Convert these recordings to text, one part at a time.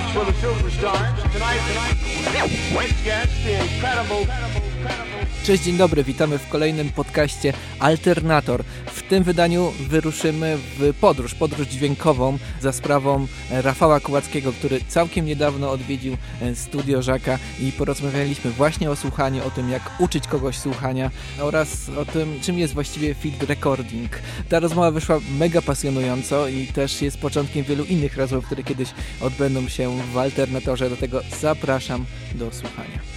for the superstars. Tonight, tonight, guest, the incredible. Cześć, dzień dobry, witamy w kolejnym podcaście Alternator. Tym wydaniu wyruszymy w podróż, podróż dźwiękową za sprawą Rafała Kowackiego, który całkiem niedawno odwiedził e, studio Żaka i porozmawialiśmy właśnie o słuchaniu, o tym jak uczyć kogoś słuchania oraz o tym czym jest właściwie field recording. Ta rozmowa wyszła mega pasjonująco i też jest początkiem wielu innych rozmów, które kiedyś odbędą się w Alternatorze, dlatego zapraszam do słuchania.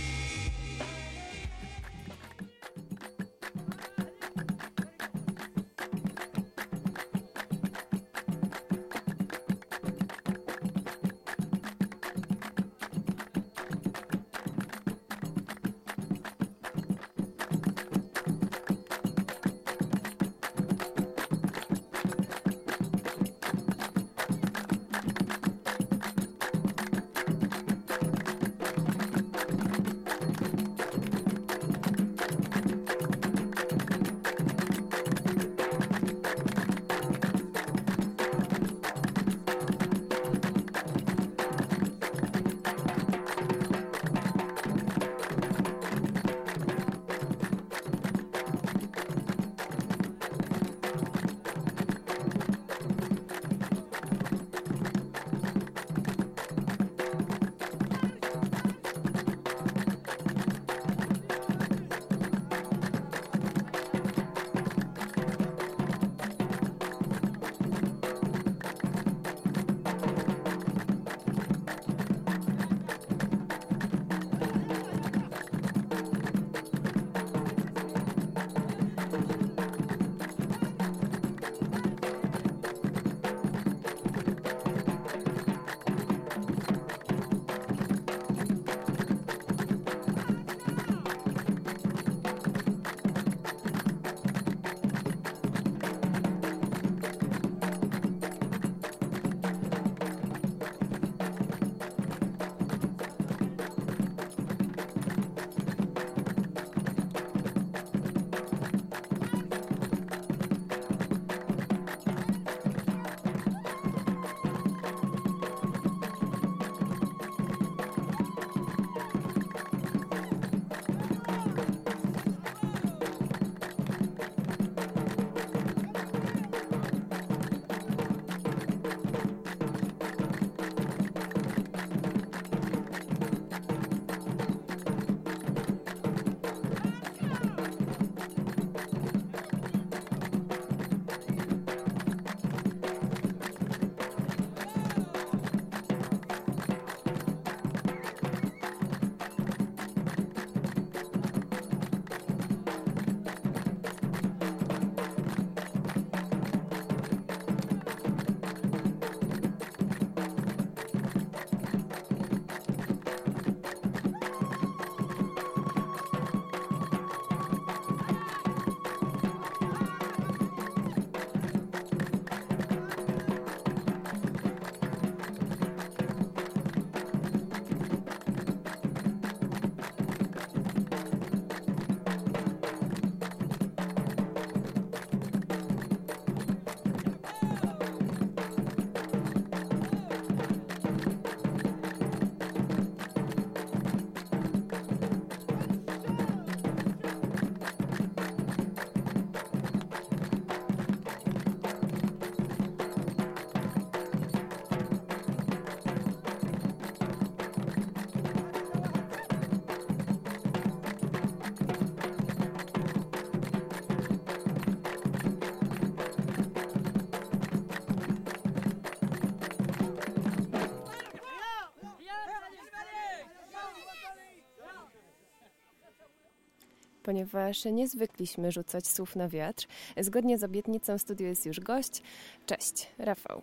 Ponieważ nie zwykliśmy rzucać słów na wiatr. Zgodnie z obietnicą studiu jest już gość. Cześć, Rafał.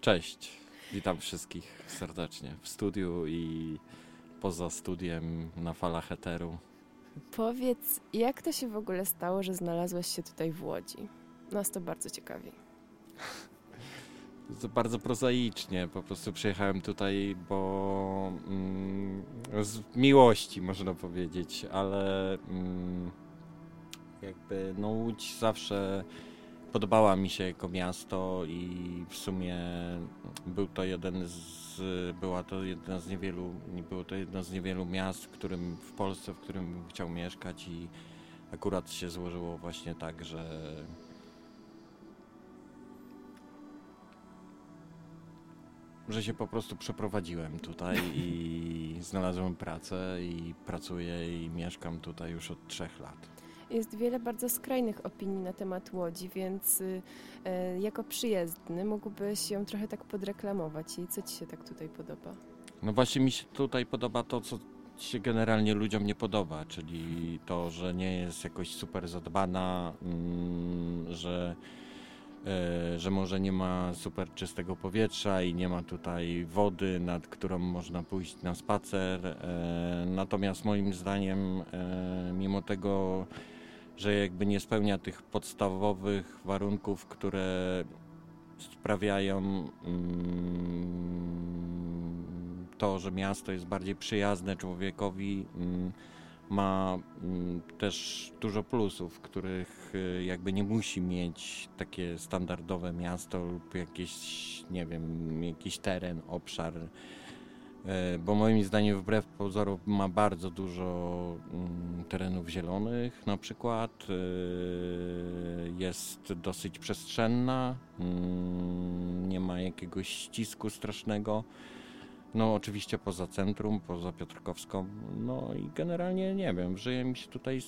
Cześć, witam wszystkich serdecznie w studiu i poza studiem na falach eteru. Powiedz, jak to się w ogóle stało, że znalazłeś się tutaj w Łodzi? Nas to bardzo ciekawi. To bardzo prozaicznie. Po prostu przyjechałem tutaj, bo mm, z miłości można powiedzieć, ale mm, jakby no Łódź zawsze podobała mi się jako miasto i w sumie był to jeden z, była to jedna z niewielu, było to jedno z niewielu miast, w którym w Polsce, w którym chciał mieszkać i akurat się złożyło właśnie tak, że że się po prostu przeprowadziłem tutaj i znalazłem pracę i pracuję i mieszkam tutaj już od trzech lat. Jest wiele bardzo skrajnych opinii na temat Łodzi, więc y, y, jako przyjezdny mógłbyś ją trochę tak podreklamować. I co Ci się tak tutaj podoba? No właśnie mi się tutaj podoba to, co się generalnie ludziom nie podoba, czyli to, że nie jest jakoś super zadbana, mm, że E, że może nie ma super czystego powietrza i nie ma tutaj wody, nad którą można pójść na spacer. E, natomiast moim zdaniem, e, mimo tego, że jakby nie spełnia tych podstawowych warunków, które sprawiają mm, to, że miasto jest bardziej przyjazne człowiekowi, mm, ma mm, też dużo plusów, których y, jakby nie musi mieć takie standardowe miasto lub jakieś, nie wiem, jakiś teren, obszar. E, bo moim zdaniem wbrew pozorom ma bardzo dużo mm, terenów zielonych na przykład. E, jest dosyć przestrzenna, mm, nie ma jakiegoś ścisku strasznego. No oczywiście poza centrum, poza Piotrkowską. No i generalnie nie wiem, żyje mi się tutaj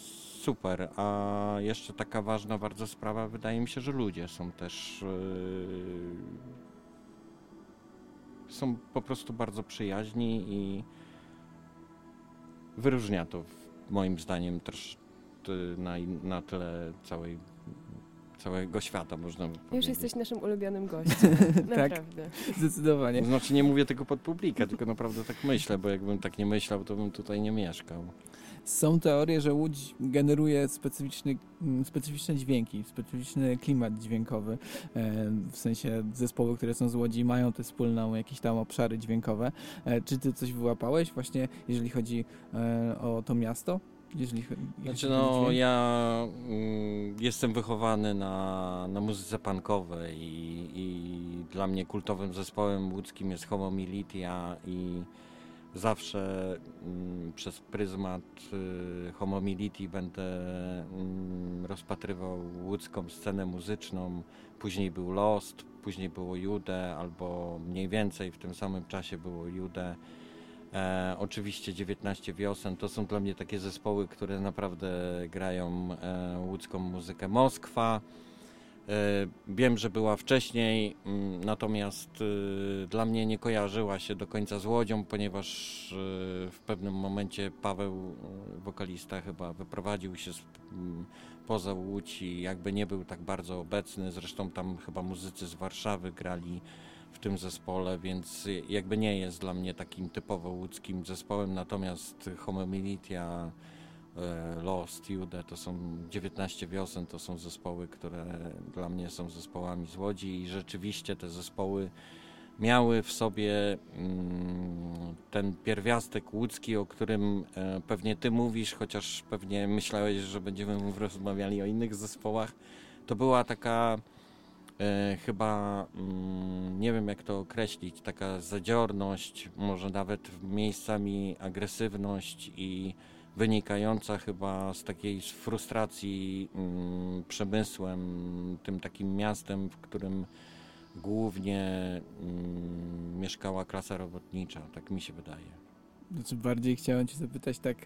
super. A jeszcze taka ważna bardzo sprawa, wydaje mi się, że ludzie są też yy, są po prostu bardzo przyjaźni i wyróżnia to moim zdaniem też na, na tle całej całego świata, można by powiedzieć. Już jesteś naszym ulubionym gościem. tak, naprawdę. Zdecydowanie. Znaczy nie mówię tego pod publikę, tylko naprawdę tak myślę, bo jakbym tak nie myślał, to bym tutaj nie mieszkał. Są teorie, że Łódź generuje specyficzny, mm, specyficzne dźwięki, specyficzny klimat dźwiękowy. E, w sensie zespoły, które są z Łodzi mają te wspólne jakieś tam obszary dźwiękowe. E, czy ty coś wyłapałeś właśnie, jeżeli chodzi e, o to miasto? Jeżeli, znaczy, no, ja mm, jestem wychowany na, na muzyce punkowej i, i, dla mnie kultowym zespołem łódzkim jest Homo Militia i zawsze mm, przez pryzmat y, Homo Militi będę mm, rozpatrywał łódzką scenę muzyczną. Później był Lost, później było Jude, albo mniej więcej w tym samym czasie było Jude. E, oczywiście 19 wiosen to są dla mnie takie zespoły, które naprawdę grają e, łódzką muzykę. Moskwa. E, wiem, że była wcześniej, m, natomiast e, dla mnie nie kojarzyła się do końca z Łodzią, ponieważ e, w pewnym momencie Paweł, e, wokalista, chyba wyprowadził się z, m, poza Łódź i jakby nie był tak bardzo obecny. Zresztą tam chyba muzycy z Warszawy grali w tym zespole, więc jakby nie jest dla mnie takim typowo łódzkim zespołem, natomiast Homomilitia, e, Lost, Jude to są 19 wiosen, to są zespoły, które dla mnie są zespołami z Łodzi i rzeczywiście te zespoły miały w sobie mm, ten pierwiastek łódzki, o którym e, pewnie ty mówisz, chociaż pewnie myślałeś, że będziemy rozmawiali o innych zespołach. To była taka chyba, mm, nie wiem jak to określić, taka zadziorność, może nawet miejscami agresywność i wynikająca chyba z takiej frustracji mm, przemysłem, tym takim miastem, w którym głównie mm, mieszkała klasa robotnicza, tak mi się wydaje. Znaczy bardziej chciałem cię zapytać tak,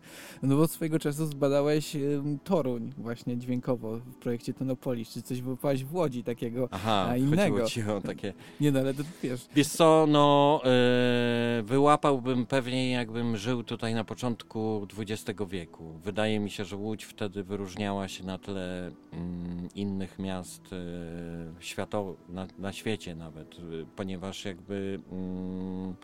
no bo swojego czasu zbadałeś Toruń właśnie dźwiękowo w projekcie Tonopolis. Czy coś wyłapałeś w Łodzi takiego Aha, a innego? ci o takie... Nie no, ale to wiesz. Wiesz co, no yy, wyłapałbym pewnie jakbym żył tutaj na początku XX wieku. Wydaje mi się, że Łódź wtedy wyróżniała się na tle mm, innych miast yy, światow- na, na świecie nawet, yy, ponieważ jakby... Mm,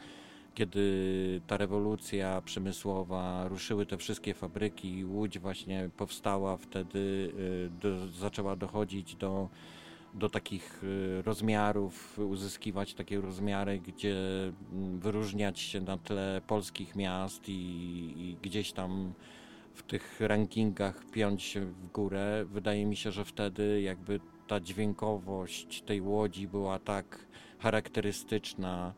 kiedy ta rewolucja przemysłowa, ruszyły te wszystkie fabryki, Łódź właśnie powstała, wtedy y, do, zaczęła dochodzić do, do takich y, rozmiarów, uzyskiwać takie rozmiary, gdzie mm, wyróżniać się na tle polskich miast i, i gdzieś tam w tych rankingach piąć się w górę. Wydaje mi się, że wtedy jakby ta dźwiękowość tej łodzi była tak charakterystyczna,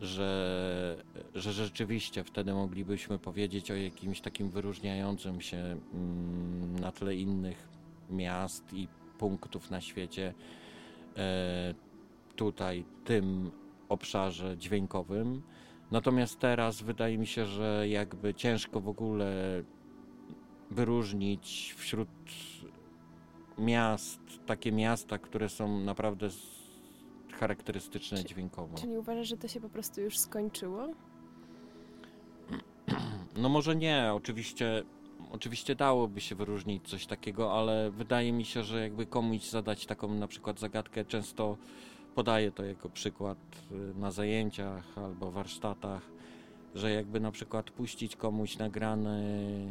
że, że rzeczywiście wtedy moglibyśmy powiedzieć o jakimś takim wyróżniającym się mm, na tle innych miast i punktów na świecie e, tutaj, tym obszarze dźwiękowym. Natomiast teraz wydaje mi się, że jakby ciężko w ogóle wyróżnić wśród miast takie miasta, które są naprawdę charakterystyczne Czy, dźwiękowo. Czyli uważasz, że to się po prostu już skończyło? No może nie, oczywiście, oczywiście dałoby się wyróżnić coś takiego, ale wydaje mi się, że jakby komuś zadać taką na przykład zagadkę, często podaję to jako przykład y, na zajęciach albo warsztatach, że jakby na przykład puścić komuś nagrany,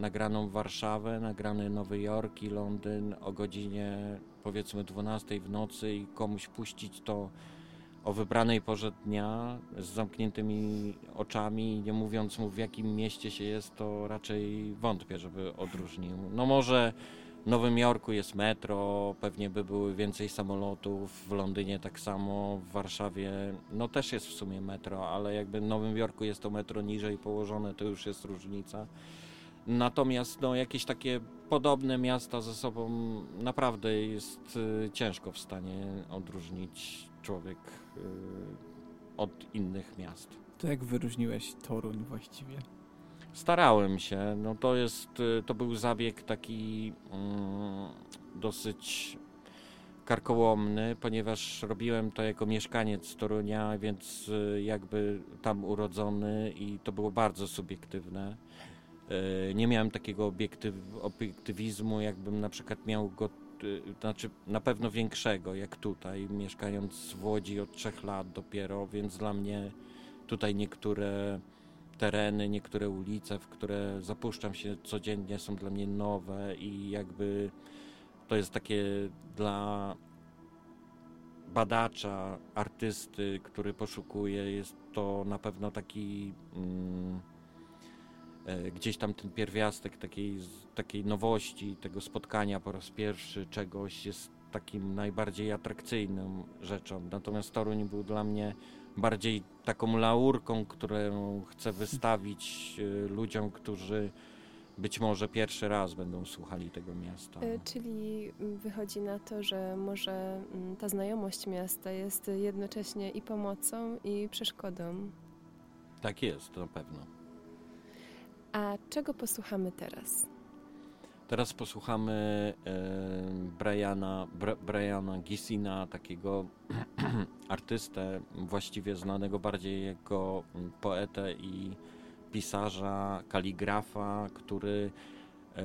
nagraną Warszawę, nagrany Nowy Jork i Londyn o godzinie powiedzmy 12 w nocy i komuś puścić to o wybranej porze dnia z zamkniętymi oczami nie mówiąc mu w jakim mieście się jest, to raczej wątpię, żeby odróżnił. No może w Nowym Jorku jest metro, pewnie by były więcej samolotów, w Londynie tak samo, w Warszawie no też jest w sumie metro, ale jakby w Nowym Jorku jest to metro niżej położone, to już jest różnica. Natomiast no, jakieś takie podobne miasta ze sobą naprawdę jest y, ciężko w stanie odróżnić człowiek y, od innych miast. To jak wyróżniłeś Toruń właściwie? Starałem się. No to jest, y, to był zabieg taki mm, dosyć karkołomny, ponieważ robiłem to jako mieszkaniec Torunia, więc jakby tam urodzony i to było bardzo subiektywne. Y, nie miałem takiego obiektyw, obiektywizmu, jakbym na przykład miał go, znaczy na pewno większego, jak tutaj, mieszkając w Łodzi od trzech lat dopiero, więc dla mnie tutaj niektóre tereny, niektóre ulice, w które zapuszczam się codziennie, są dla mnie nowe i jakby to jest takie dla badacza, artysty, który poszukuje, jest to na pewno taki mm, e, gdzieś tam ten pierwiastek takiej, takiej nowości, tego spotkania po raz pierwszy czegoś jest takim najbardziej atrakcyjną rzeczą. Natomiast Toruń był dla mnie bardziej taką laurką, którą chcę wystawić y, ludziom, którzy być może pierwszy raz będą słuchali tego miasta. E, czyli wychodzi na to, że może mm, ta znajomość miasta jest jednocześnie i pomocą, i przeszkodą. Tak jest, na pewno. A czego posłuchamy teraz? Teraz posłuchamy e, Briana, Bra, Briana Gisina, takiego artystę, właściwie znanego bardziej jako poetę i pisarza, kaligrafa, który e,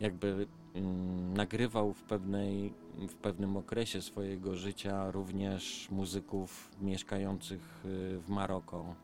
jakby mm, nagrywał w, pewnej, w pewnym okresie swojego życia również muzyków mieszkających e, w Maroko.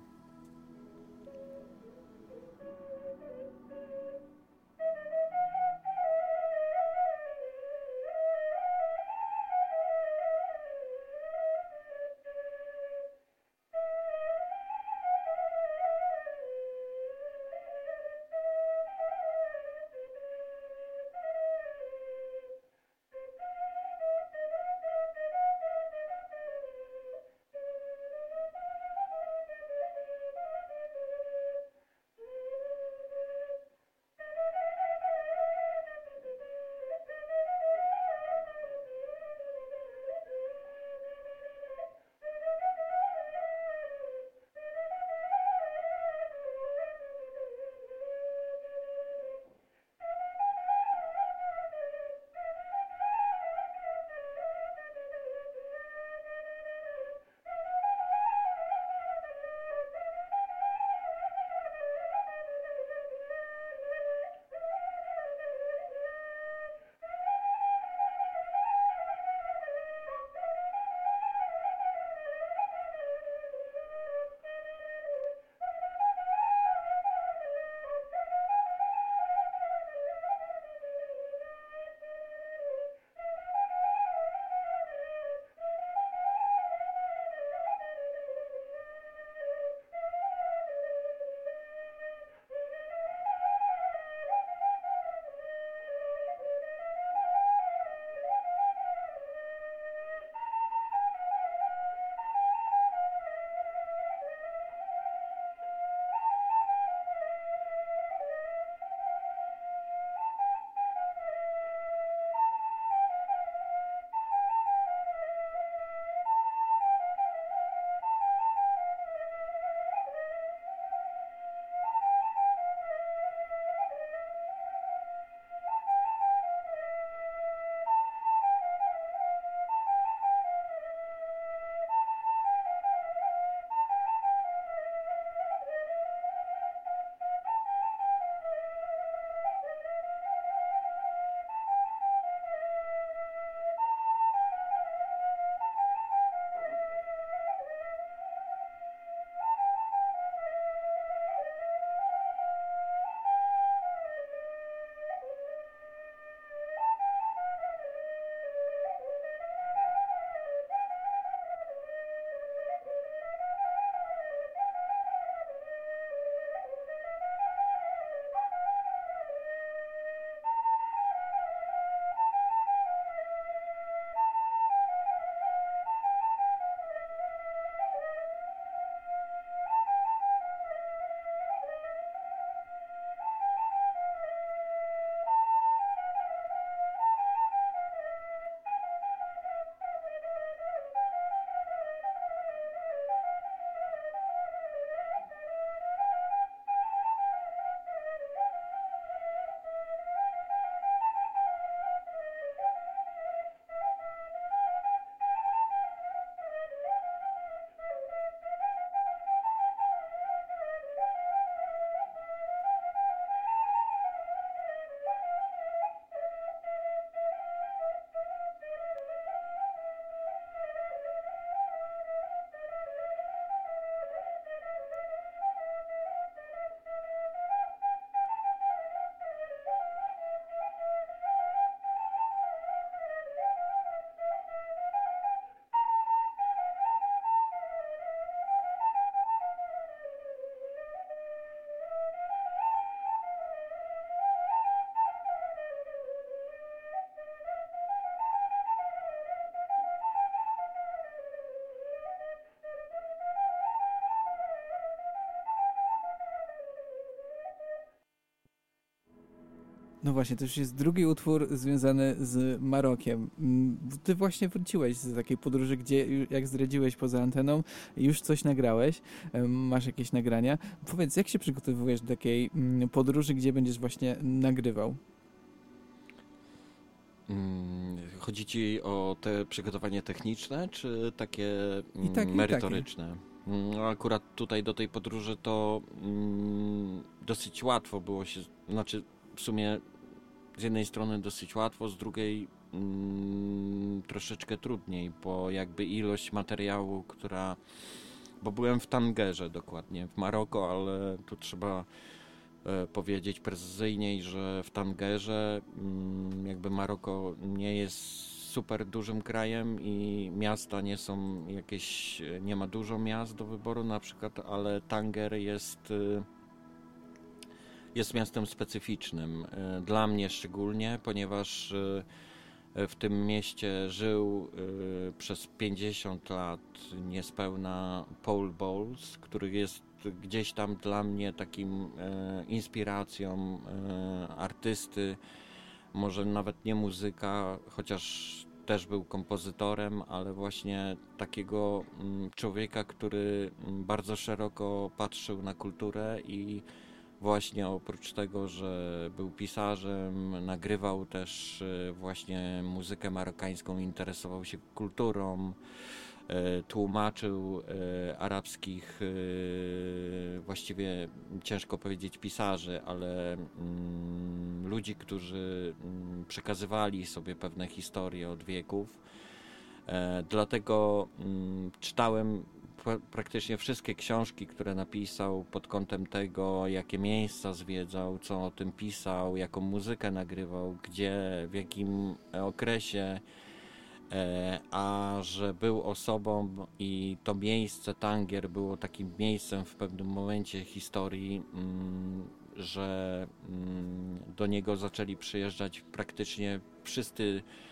No właśnie, to już jest drugi utwór związany z Marokiem. Mm, ty właśnie wróciłeś z takiej podróży, gdzie, jak zdradziłeś poza anteną, już coś nagrałeś, masz jakieś nagrania. Powiedz, jak się przygotowujesz do takiej mm, podróży, gdzie będziesz właśnie nagrywał? Mm, chodzi ci o te przygotowanie techniczne, czy takie I tak, merytoryczne? I takie. No, akurat tutaj do tej podróży to dosyć łatwo było się, znaczy w sumie z jednej strony dosyć łatwo, z drugiej mm, troszeczkę trudniej, bo jakby ilość materiału, która. Bo byłem w Tangerze dokładnie, w Maroko, ale tu trzeba e, powiedzieć precyzyjniej, że w Tangerze mm, jakby Maroko nie jest super dużym krajem i miasta nie są jakieś, nie ma dużo miast do wyboru na przykład, ale Tanger jest y, jest miastem specyficznym. E, dla mnie szczególnie, ponieważ e, w tym mieście żył e, przez 50 lat niespełna Paul Bowles, który jest gdzieś tam dla mnie takim inspiracją artysty, może nawet nie muzyka, chociaż też był kompozytorem, ale właśnie takiego mm, człowieka, który mm, bardzo szeroko patrzył na kulturę i właśnie oprócz tego, że był pisarzem, nagrywał też e, właśnie muzykę marokańską, interesował się kulturą, e, tłumaczył e, arabskich, właściwie ciężko powiedzieć pisarzy, ale mm, ludzi, którzy mm, przekazywali sobie pewne historie od wieków. Dlatego mm, praktycznie wszystkie książki, które napisał pod kątem tego, jakie miejsca zwiedzał, co o tym pisał, jaką muzykę nagrywał, gdzie, w jakim okresie, e, a że był osobą i to miejsce Tangier było takim miejscem w pewnym momencie historii, mm, że mm, do niego zaczęli przyjeżdżać praktycznie wszyscy E,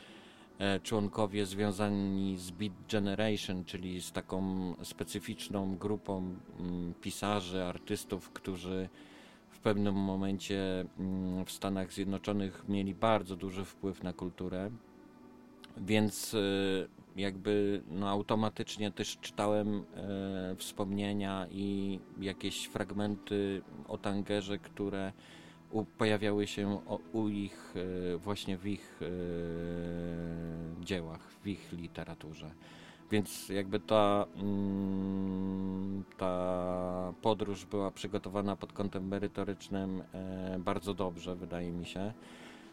członkowie związani z Beat Generation, czyli z taką specyficzną grupą mm, pisarzy, artystów, którzy w pewnym momencie mm, w Stanach Zjednoczonych mieli bardzo duży wpływ na kulturę. Więc e, jakby no, automatycznie też czytałem e, wspomnienia i jakieś fragmenty o Tangerze, które pojawiały się u ich, e, właśnie w ich e, dziełach, w ich literaturze. Więc jakby ta, mm, ta podróż była przygotowana pod kątem merytorycznym e, bardzo dobrze, wydaje mi się.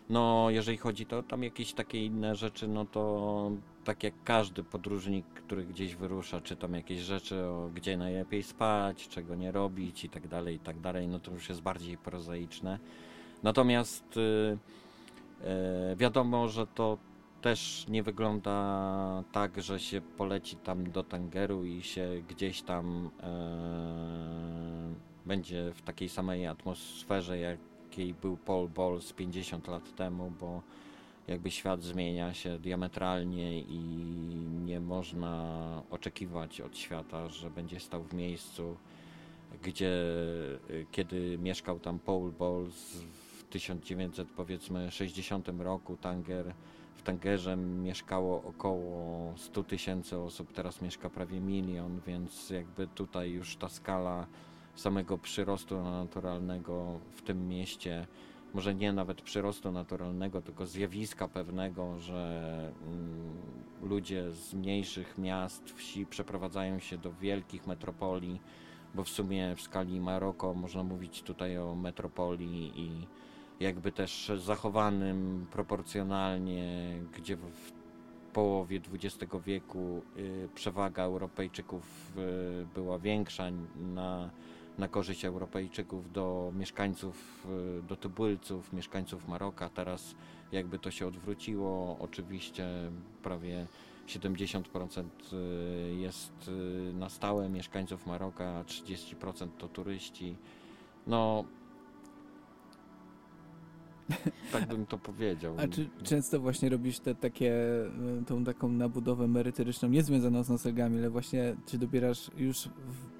No, jeżeli chodzi to tam jakieś takie inne rzeczy, no to tak jak każdy podróżnik, który gdzieś wyrusza, czy tam jakieś rzeczy, o gdzie najlepiej spać, czego nie robić i tak dalej, i tak dalej, no to już jest bardziej prozaiczne. Natomiast y, y, wiadomo, że to też nie wygląda tak, że się poleci tam do Tangeru i się gdzieś tam e, będzie w takiej samej atmosferze, jakiej był Paul Bowles 50 lat temu, bo jakby świat zmienia się diametralnie i nie można oczekiwać od świata, że będzie stał w miejscu, gdzie y, kiedy mieszkał tam Paul Bowles w 1960 roku. Tanger, w Tangerze mieszkało około 100 tysięcy osób, teraz mieszka prawie milion, więc jakby tutaj już ta skala samego przyrostu naturalnego w tym mieście może nie nawet przyrostu naturalnego, tylko zjawiska pewnego, że mm, ludzie z mniejszych miast, wsi przeprowadzają się do wielkich metropolii, bo w sumie w skali Maroko można mówić tutaj o metropolii i jakby też zachowanym proporcjonalnie, gdzie w połowie XX wieku y, przewaga Europejczyków y, była większa na na korzyść Europejczyków do mieszkańców, y, do tubylców, mieszkańców Maroka. Teraz jakby to się odwróciło, oczywiście prawie 70% y, jest y, na stałe mieszkańców Maroka, 30% to turyści. No, tak bym to powiedział. A czy często właśnie robisz te takie, tą taką nabudowę merytoryczną, nie związaną z nostalgami, ale właśnie czy dobierasz już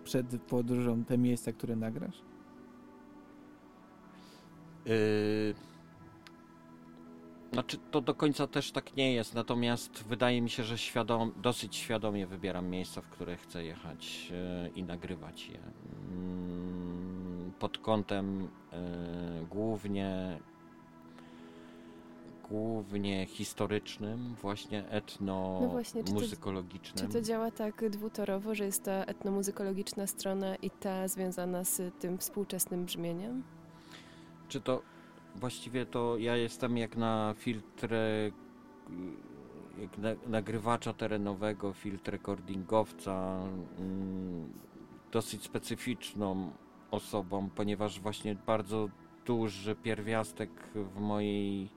przed podróżą te miejsca, które nagrasz? Yy, Znaczy, to do końca też tak nie jest, natomiast wydaje mi się, że świadom, dosyć świadomie wybieram miejsca, w które chcę jechać e, i nagrywać je. Mm, pod kątem e, głównie głównie historycznym, właśnie etno-muzykologicznym. No czy, to działa tak dwutorowo, że jest ta etnomuzykologiczna strona i ta związana z tym współczesnym brzmieniem? Czy to właściwie to ja jestem jak na filtr jak na, nagrywacza terenowego, filtr recordingowca mm, dosyć specyficzną osobą, ponieważ właśnie bardzo duży pierwiastek w mojej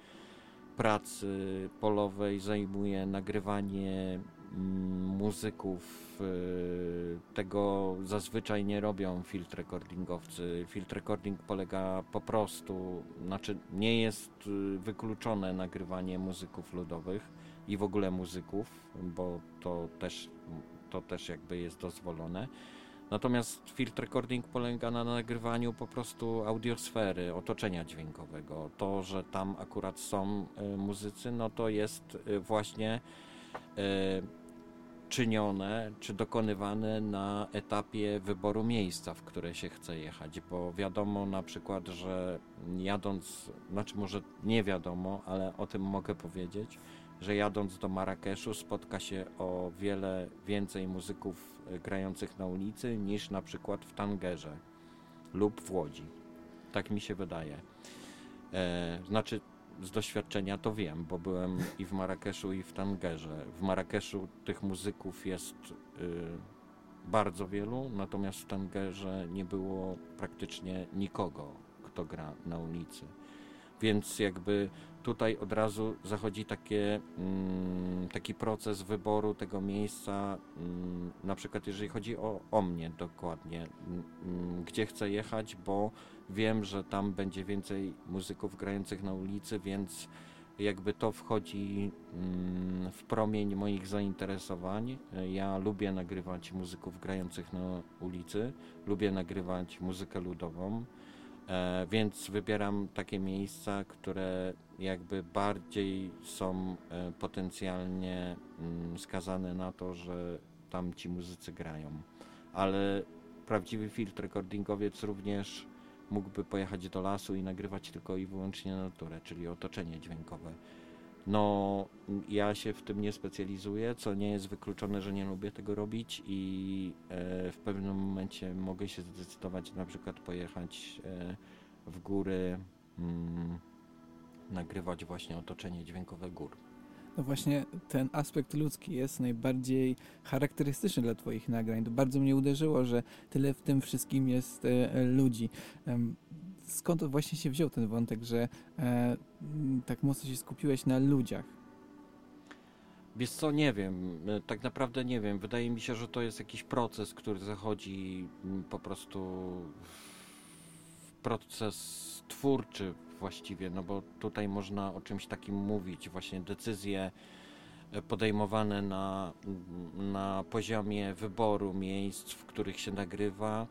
pracy polowej zajmuje nagrywanie mm, muzyków. Y, tego zazwyczaj nie robią filtr recordingowcy. Filtr recording polega po prostu, znaczy nie jest y, wykluczone nagrywanie muzyków ludowych i w ogóle muzyków, bo to też, to też jakby jest dozwolone Natomiast filtr recording polega na nagrywaniu po prostu audiosfery, otoczenia dźwiękowego. To, że tam akurat są y, muzycy, no to jest y, właśnie y, czynione czy dokonywane na etapie wyboru miejsca, w które się chce jechać, bo wiadomo na przykład, że jadąc, znaczy może nie wiadomo, ale o tym mogę powiedzieć, że jadąc do Marrakeszu spotka się o wiele więcej muzyków grających na ulicy niż na przykład w Tangerze lub w Łodzi. Tak mi się wydaje. E, znaczy, z doświadczenia to wiem, bo byłem i w Marrakeszu, i w Tangerze. W Marrakeszu tych muzyków jest y, bardzo wielu, natomiast w Tangerze nie było praktycznie nikogo, kto gra na ulicy. Więc jakby tutaj od razu zachodzi takie, mm, taki proces wyboru tego miejsca, mm, na przykład jeżeli chodzi o, o mnie dokładnie, mm, gdzie chcę jechać, bo wiem, że tam będzie więcej muzyków grających na ulicy, więc jakby to wchodzi w promień moich zainteresowań. Ja lubię nagrywać muzyków grających na ulicy, lubię nagrywać muzykę ludową. E, więc wybieram takie miejsca, które jakby bardziej są e, potencjalnie mm, skazane na to, że tam ci muzycy grają. Ale prawdziwy filtr recordingowiec również mógłby pojechać do lasu i nagrywać tylko i wyłącznie naturę, czyli otoczenie dźwiękowe. No, ja się w tym nie specjalizuję, co nie jest wykluczone, że nie lubię tego robić i e, w pewnym momencie mogę się zdecydować na przykład pojechać e, w góry, mm, nagrywać właśnie otoczenie dźwiękowe gór. No właśnie ten aspekt ludzki jest najbardziej charakterystyczny dla Twoich nagrań. To bardzo mnie uderzyło, że tyle w tym wszystkim jest e, ludzi skąd właśnie się wziął ten wątek, że e, tak mocno się skupiłeś na ludziach? Wiesz co, nie wiem, e, tak naprawdę nie wiem. Wydaje mi się, że to jest jakiś proces, który zachodzi po prostu proces twórczy właściwie, no bo tutaj można o czymś takim mówić, właśnie decyzje e, podejmowane na, na poziomie wyboru miejsc, w których się nagrywa,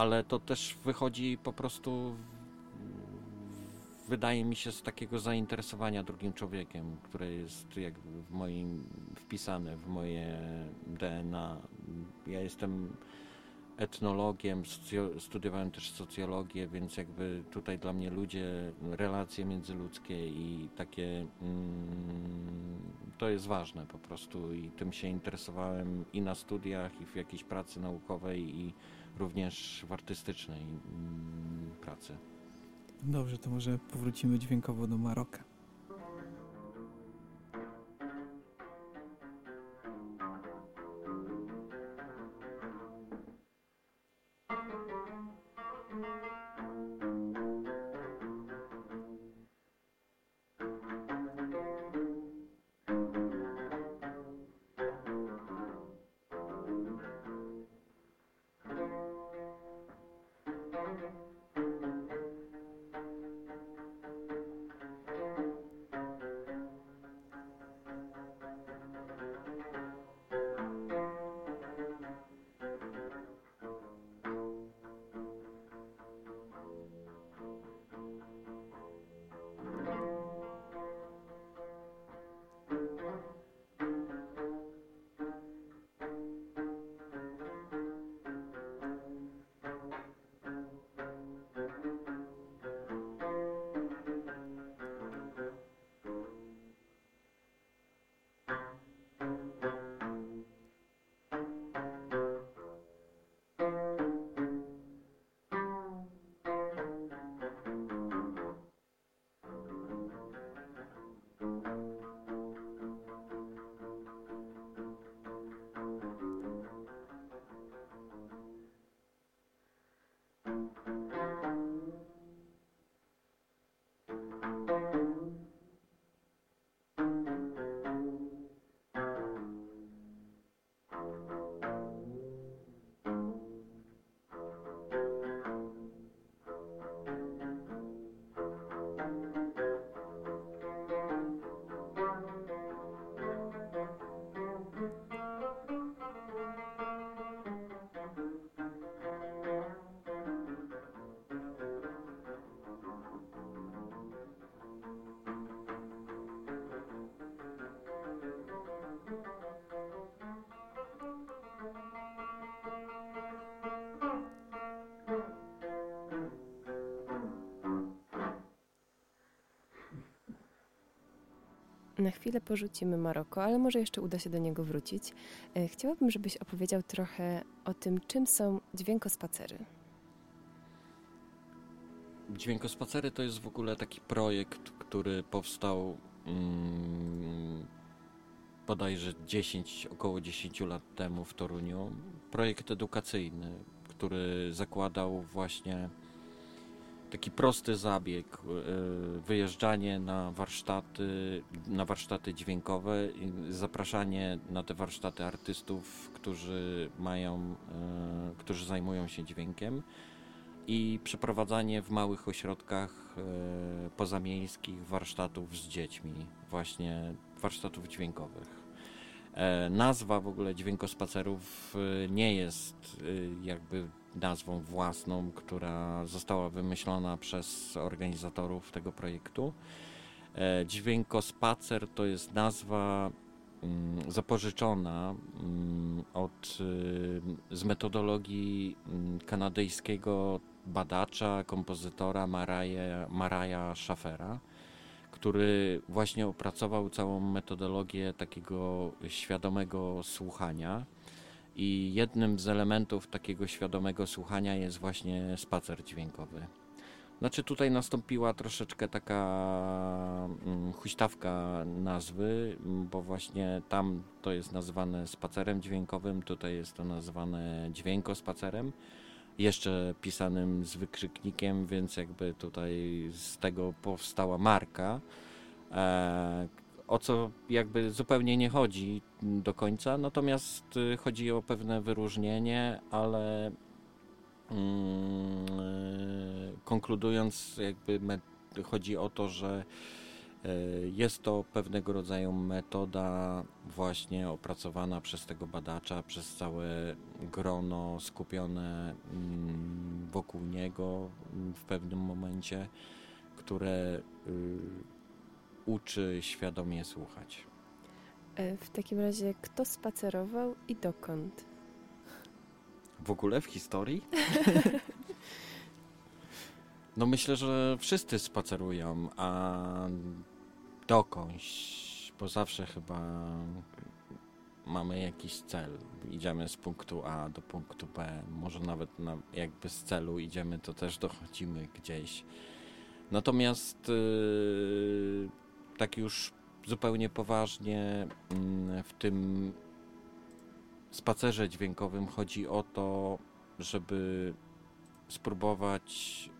ale to też wychodzi po prostu, wydaje mi się, z takiego zainteresowania drugim człowiekiem, które jest jakby w moim, wpisane w moje DNA. Ja jestem etnologiem, studiowałem też socjologię, więc jakby tutaj dla mnie ludzie, relacje międzyludzkie i takie mm, to jest ważne po prostu i tym się interesowałem i na studiach, i w jakiejś pracy naukowej, i również w artystycznej mm, pracy. Dobrze, to może powrócimy dźwiękowo do Maroka. Na chwilę porzucimy Maroko, ale może jeszcze uda się do niego wrócić. E, chciałabym, żebyś opowiedział trochę o tym, czym są dźwiękospacery. Dźwiękospacery to jest w ogóle taki projekt, który powstał mm, bodajże 10, około 10 lat temu w Toruniu. Projekt edukacyjny, który zakładał właśnie taki prosty zabieg, e, wyjeżdżanie na warsztaty, na warsztaty dźwiękowe, zapraszanie na te warsztaty artystów, którzy mają, e, którzy zajmują się dźwiękiem i przeprowadzanie w małych ośrodkach e, pozamiejskich warsztatów z dziećmi, właśnie warsztatów dźwiękowych. Nazwa w ogóle dźwiękospacerów nie jest jakby nazwą własną, która została wymyślona przez organizatorów tego projektu. E, Dźwiękospacer to jest nazwa mm, zapożyczona mm, od, y, z metodologii mm, kanadyjskiego badacza, kompozytora Maraja, Maraja Schaffera, który właśnie opracował całą metodologię takiego świadomego słuchania i jednym z elementów takiego świadomego słuchania jest właśnie spacer dźwiękowy. Znaczy tutaj nastąpiła troszeczkę taka mm, huśtawka nazwy, bo właśnie tam to jest nazywane spacerem dźwiękowym, tutaj jest to nazywane dźwiękospacerem, jeszcze pisanym z wykrzyknikiem, więc jakby tutaj z tego powstała marka, e, o co jakby zupełnie nie chodzi do końca, natomiast y, chodzi o pewne wyróżnienie, ale mm, konkludując, jakby chodzi o to, że y, jest to pewnego rodzaju metoda właśnie opracowana przez tego badacza, przez całe grono skupione mm, wokół niego w pewnym momencie, które y, uczy świadomie słuchać. E, w takim razie, kto spacerował i dokąd? W ogóle w historii? No myślę, że wszyscy spacerują, a dokądś, bo zawsze chyba mamy jakiś cel. Idziemy z punktu A do punktu B, może nawet na, jakby z celu idziemy, to też dochodzimy gdzieś. Natomiast yy, tak już zupełnie poważnie mm, w tym spacerze dźwiękowym chodzi o to, żeby spróbować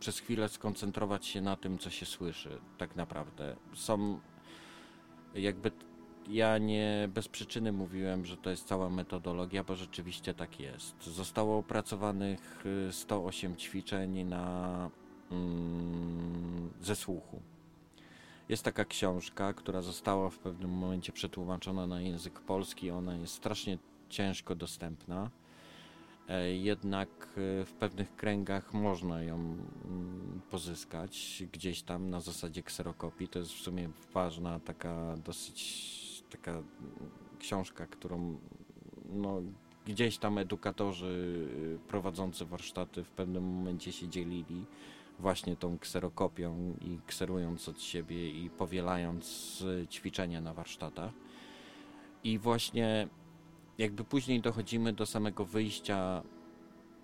przez chwilę skoncentrować się na tym, co się słyszy, tak naprawdę. Są jakby ja nie bez przyczyny mówiłem, że to jest cała metodologia, bo rzeczywiście tak jest. Zostało opracowanych 108 y, ćwiczeń na ze słuchu. Jest taka książka, która została w pewnym momencie przetłumaczona na język polski. Ona jest strasznie ciężko dostępna. E, jednak e, w pewnych kręgach można ją mm, pozyskać gdzieś tam na zasadzie kserokopii. To jest w sumie ważna taka dosyć taka mm, książka, którą no, gdzieś tam edukatorzy y, prowadzący warsztaty w pewnym momencie się dzielili właśnie tą kserokopią i kserując od siebie i powielając ćwiczenia na warsztatach. I właśnie jakby później dochodzimy do samego wyjścia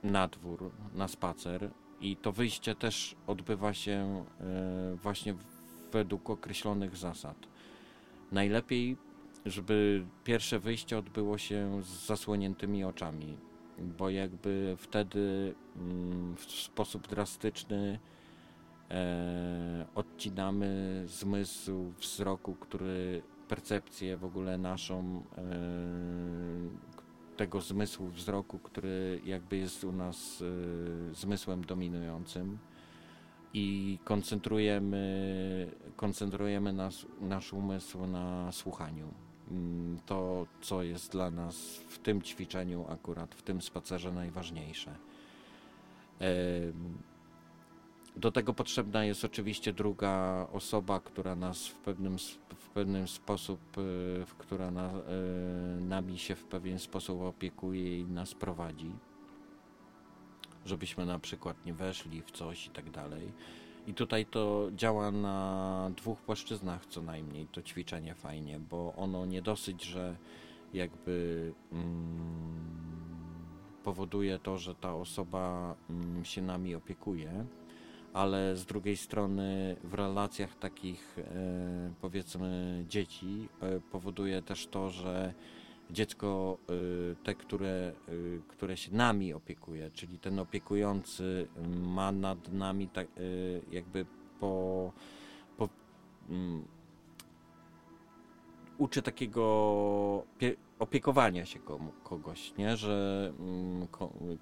na dwór, na spacer i to wyjście też odbywa się e, właśnie według określonych zasad. Najlepiej, żeby pierwsze wyjście odbyło się z zasłoniętymi oczami, bo jakby wtedy mm, w sposób drastyczny e, odcinamy zmysł wzroku, który percepcję w ogóle naszą e, tego zmysłu wzroku, który jakby jest u nas e, zmysłem dominującym i koncentrujemy, koncentrujemy nas, nasz umysł na słuchaniu. Mm, to, co jest dla nas w tym ćwiczeniu, akurat w tym spacerze najważniejsze. Do tego potrzebna jest oczywiście druga osoba, która nas w pewnym, w pewnym sposób, e, która na, e, nami się w pewien sposób opiekuje i nas prowadzi. Żebyśmy na przykład nie weszli w coś i tak dalej. I tutaj to działa na dwóch płaszczyznach co najmniej, to ćwiczenie fajnie, bo ono nie dosyć, że jakby mm, powoduje to, że ta osoba mm, się nami opiekuje, ale z drugiej strony w relacjach takich e, powiedzmy dzieci e, powoduje też to, że dziecko e, te, które, które się nami opiekuje, czyli ten opiekujący ma nad nami tak, jakby po, po um, uczy takiego opiekowania się kogoś, nie? że mm,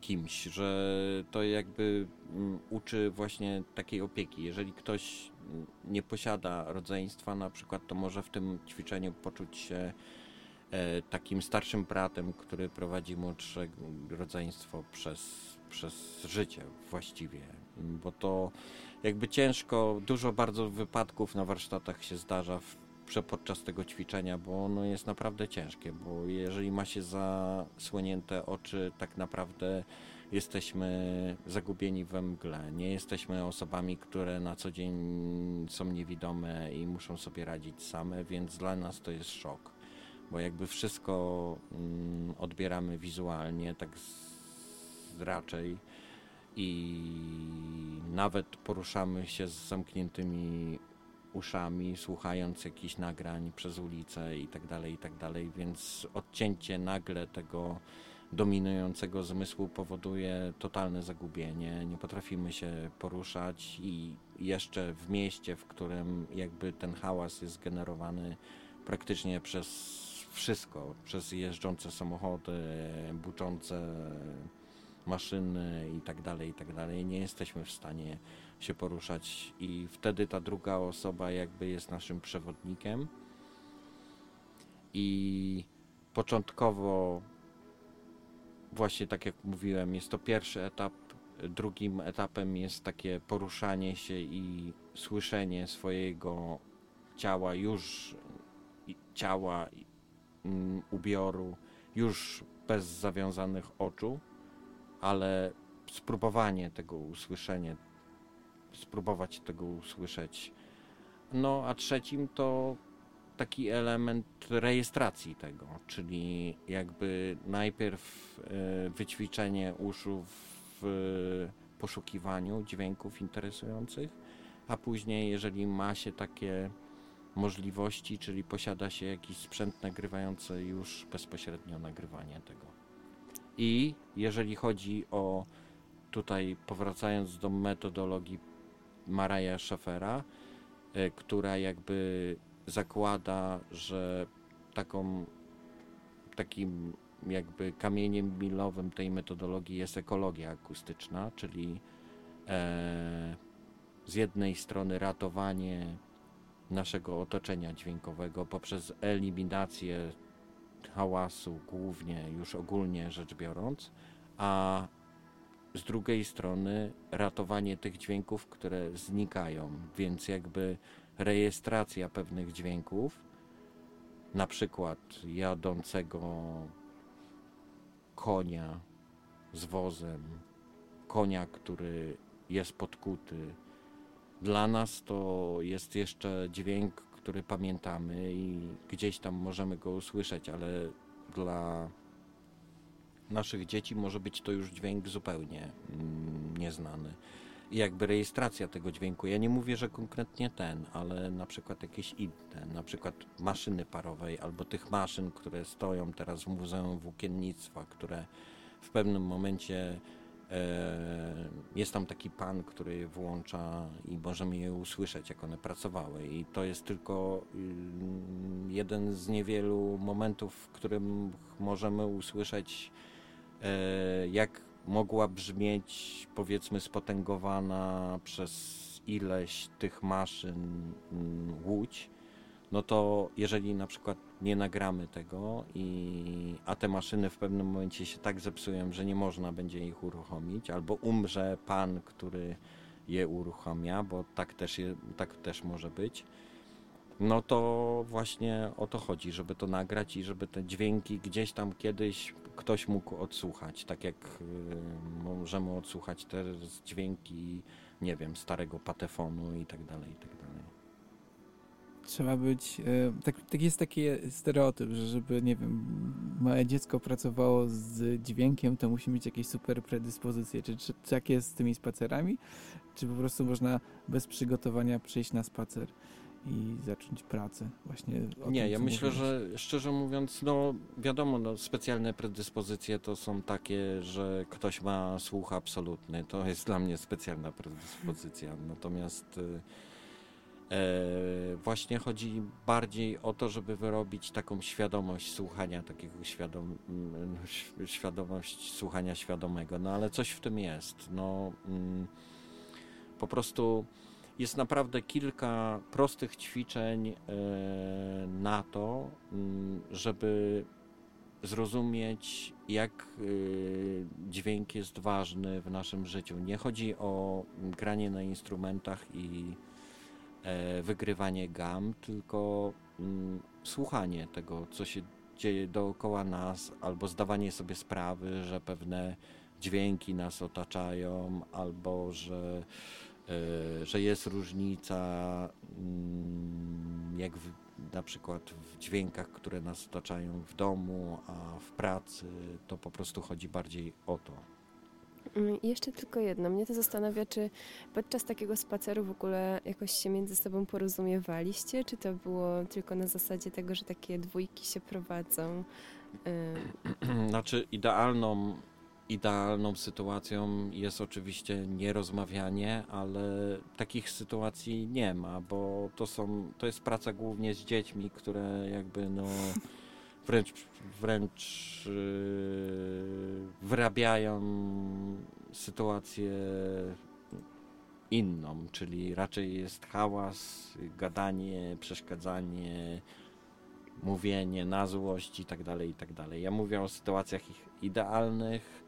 kimś, że to jakby mm, uczy właśnie takiej opieki. Jeżeli ktoś mm, nie posiada rodzeństwa na przykład, to może w tym ćwiczeniu poczuć się takim starszym bratem, który prowadzi młodsze rodzeństwo przez, przez życie właściwie, bo to jakby ciężko, dużo bardzo wypadków na warsztatach się zdarza w podczas tego ćwiczenia, bo ono jest naprawdę ciężkie, bo jeżeli ma się zasłonięte oczy, tak naprawdę jesteśmy zagubieni we mgle. Nie jesteśmy osobami, które na co dzień są niewidome i muszą sobie radzić same, więc dla nas to jest szok, bo jakby wszystko mm, odbieramy wizualnie, tak z, raczej i nawet poruszamy się z zamkniętymi uszami, słuchając jakichś nagrań przez ulicę i tak dalej, i tak dalej, więc odcięcie nagle tego dominującego zmysłu powoduje totalne zagubienie. Nie potrafimy się poruszać i jeszcze w mieście, w którym jakby ten hałas jest generowany praktycznie przez wszystko, przez jeżdżące samochody, buczące maszyny i tak dalej, i tak dalej, nie jesteśmy w stanie się poruszać i wtedy ta druga osoba jakby jest naszym przewodnikiem i początkowo właśnie tak jak mówiłem, jest to pierwszy etap. Drugim etapem jest takie poruszanie się i słyszenie swojego ciała, już ciała, ubioru, już bez zawiązanych oczu, ale spróbowanie tego usłyszenia, spróbować tego usłyszeć. No a trzecim to taki element rejestracji tego, czyli jakby najpierw e, wyćwiczenie uszu w poszukiwaniu dźwięków interesujących, a później, jeżeli ma się takie możliwości, czyli posiada się jakiś sprzęt nagrywający już bezpośrednio nagrywanie tego. I jeżeli chodzi o tutaj powracając do metodologii Maraja Schafera, e, która jakby zakłada, że taką, takim jakby kamieniem milowym tej metodologii jest ekologia akustyczna, czyli e, z jednej strony ratowanie naszego otoczenia dźwiękowego poprzez eliminację hałasu, głównie już ogólnie rzecz biorąc, a z drugiej strony ratowanie tych dźwięków, które znikają, więc jakby rejestracja pewnych dźwięków, na przykład jadącego konia z wozem, konia, który jest podkuty. Dla nas to jest jeszcze dźwięk, który pamiętamy i gdzieś tam możemy go usłyszeć, ale dla naszych dzieci może być to już dźwięk zupełnie mm, nieznany. I jakby rejestracja tego dźwięku, ja nie mówię, że konkretnie ten, ale na przykład jakieś inne, na przykład maszyny parowej albo tych maszyn, które stoją teraz w Muzeum Włókiennictwa, które w pewnym momencie jest tam taki pan, który je włącza i możemy je usłyszeć, jak one pracowały. I to jest tylko y, jeden z niewielu momentów, w którym możemy usłyszeć E, jak mogła brzmieć, powiedzmy, spotęgowana przez ileś tych maszyn mm, łódź, no to jeżeli na przykład nie nagramy tego, i, a te maszyny w pewnym momencie się tak zepsują, że nie można będzie ich uruchomić, albo umrze pan, który je uruchamia, bo tak też, je, tak też może być, no to właśnie o to chodzi, żeby to nagrać i żeby te dźwięki gdzieś tam kiedyś ktoś mógł odsłuchać, tak jak y, możemy odsłuchać te dźwięki nie wiem, starego patefonu i tak dalej, i tak dalej. Trzeba być, e, tak, tak jest taki stereotyp, że żeby, nie wiem, małe dziecko pracowało z dźwiękiem, to musi mieć jakieś super predyspozycje. Czy, czy tak jest z tymi spacerami? Czy po prostu można bez przygotowania przyjść na spacer? i zacząć pracę właśnie. Nie, tym, ja myślę, mówiłeś. że szczerze mówiąc, no wiadomo, no, specjalne predyspozycje to są takie, że ktoś ma słuch absolutny. To jest dla mnie specjalna predyspozycja. Natomiast e, właśnie chodzi bardziej o to, żeby wyrobić taką świadomość słuchania, takiego świadom, mm, świadomość słuchania świadomego. No ale coś w tym jest. No, mm, po prostu jest naprawdę kilka prostych ćwiczeń e, na to, mm, żeby zrozumieć, jak e, dźwięk jest ważny w naszym życiu. Nie chodzi o granie na instrumentach i e, wygrywanie gam, tylko mm, słuchanie tego, co się dzieje dookoła nas, albo zdawanie sobie sprawy, że pewne dźwięki nas otaczają, albo że E, że jest różnica, mm, jak w, na przykład w dźwiękach, które nas otaczają w domu, a w pracy, to po prostu chodzi bardziej o to. Mm, jeszcze tylko jedno. Mnie to zastanawia, czy podczas takiego spaceru w ogóle jakoś się między sobą porozumiewaliście, czy to było tylko na zasadzie tego, że takie dwójki się prowadzą? Znaczy, idealną Idealną sytuacją jest oczywiście nierozmawianie, ale takich sytuacji nie ma, bo to są, to jest praca głównie z dziećmi, które jakby no wręcz, wręcz yy, wyrabiają sytuację inną, czyli raczej jest hałas, gadanie, przeszkadzanie, mówienie na złość i tak dalej, i tak dalej. Ja mówię o sytuacjach idealnych,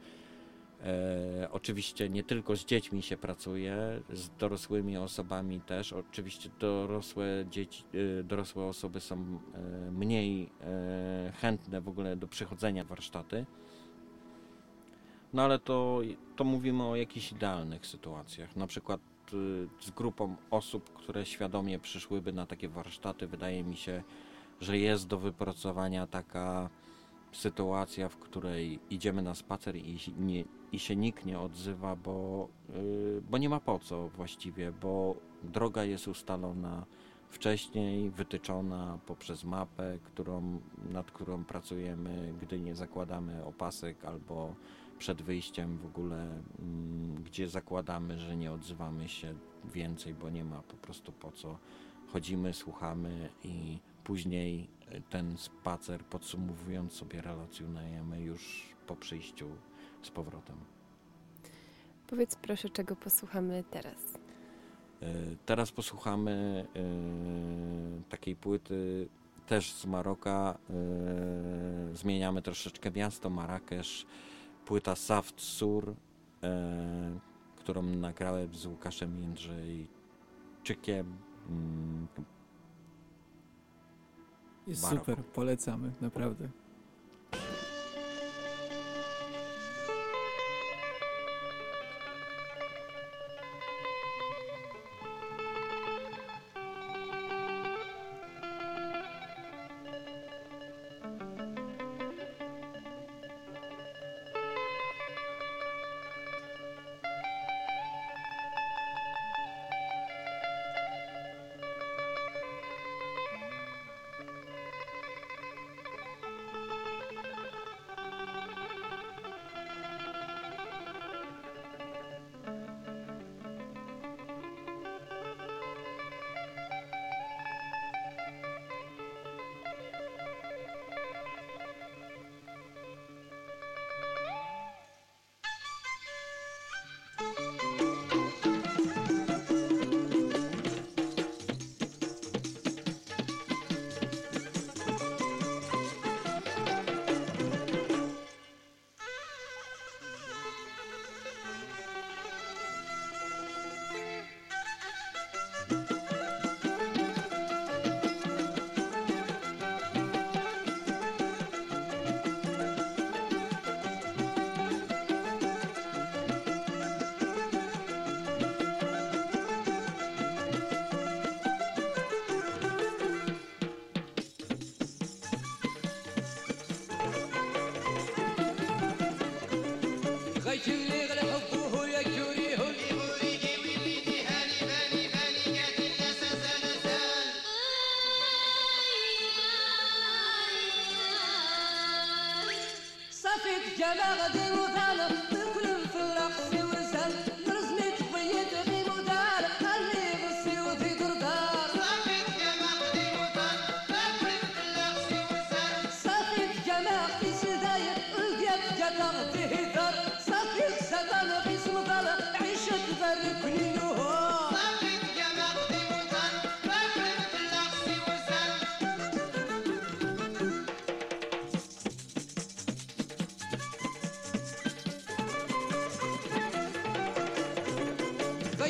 E, oczywiście nie tylko z dziećmi się pracuje, z dorosłymi osobami też. Oczywiście dorosłe, dzieci, e, dorosłe osoby są e, mniej e, chętne w ogóle do przychodzenia w warsztaty. No ale to, to mówimy o jakichś idealnych sytuacjach. Na przykład z grupą osób, które świadomie przyszłyby na takie warsztaty, wydaje mi się, że jest do wypracowania taka sytuacja, w której idziemy na spacer i nie, i się nikt nie odzywa, bo, yy, bo nie ma po co właściwie, bo droga jest ustalona wcześniej, wytyczona poprzez mapę, którą, nad którą pracujemy, gdy nie zakładamy opasek albo przed wyjściem w ogóle, yy, gdzie zakładamy, że nie odzywamy się więcej, bo nie ma po prostu po co. Chodzimy, słuchamy i później ten spacer, podsumowując sobie, relacjonujemy już po przyjściu z powrotem. Powiedz proszę, czego posłuchamy teraz? E, teraz posłuchamy e, takiej płyty też z Maroka. E, zmieniamy troszeczkę miasto, Marrakesz. Płyta Saft Sur, którą nagrałem z Łukaszem Jędrzejczykiem. Mm, Jest super, polecamy, naprawdę. يا بغداد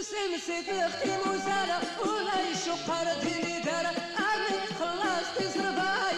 تسمس تختي موزارة ولا يشق ديني دارة أمين خلاص تزرباي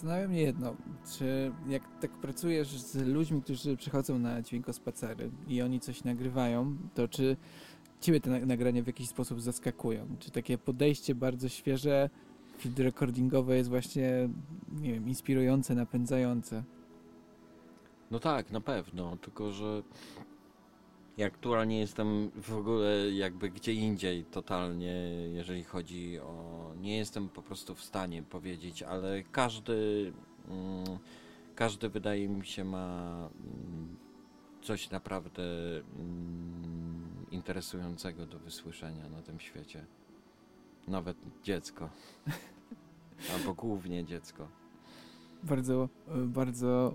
Zastanawia mnie jedno, czy jak tak pracujesz z ludźmi, którzy przychodzą na dźwiękospacery i oni coś nagrywają, to czy ciebie te na- nagrania w jakiś sposób zaskakują? Czy takie podejście bardzo świeże, field recordingowe jest właśnie, nie wiem, inspirujące, napędzające? No tak, na pewno, tylko że ja aktualnie jestem w ogóle jakby gdzie indziej totalnie, jeżeli chodzi o... Nie jestem po prostu w stanie powiedzieć, ale każdy, mm, każdy wydaje mi się ma mm, coś naprawdę mm, interesującego do wysłyszenia na tym świecie. Nawet dziecko. Albo głównie dziecko. Bardzo, bardzo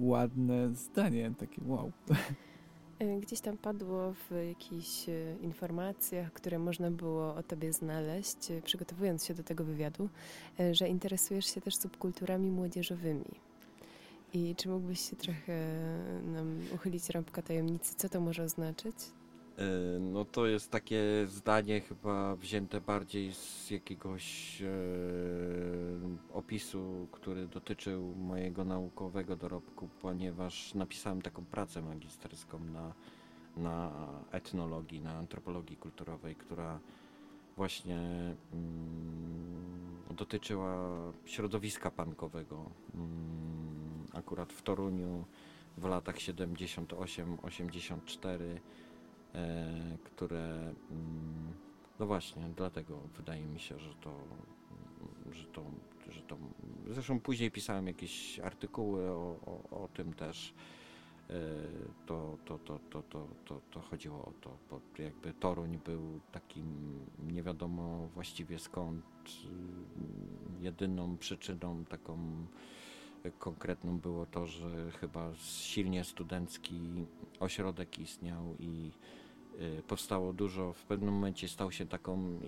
ładne zdanie, takie wow. E, Gdzieś tam padło w jakichś e, informacjach, które można było o tobie znaleźć, e, przygotowując się do tego wywiadu, że interesujesz się też subkulturami młodzieżowymi. I czy mógłbyś się trochę nam uchylić rąbka tajemnicy, co to może oznaczyć? E, No to jest takie zdanie chyba wzięte bardziej z jakiegoś e, opisu, który dotyczył mojego naukowego dorobku, ponieważ napisałem taką pracę magisterską na, na etnologii, na antropologii kulturowej, która właśnie mm, dotyczyła środowiska punkowego. Mm, akurat w Toruniu w latach 78-84 e, które mm, no właśnie, dlatego wydaje mi się, że to, mm, że to, że to zresztą później pisałem jakieś artykuły o, o, o tym też. E, To, to, to, to, to, to, to chodziło o to, bo jakby Toruń był takim nie wiadomo właściwie skąd y, jedyną przyczyną taką konkretną było to, że chyba silnie studencki ośrodek istniał i powstało dużo, w pewnym momencie stał się taką,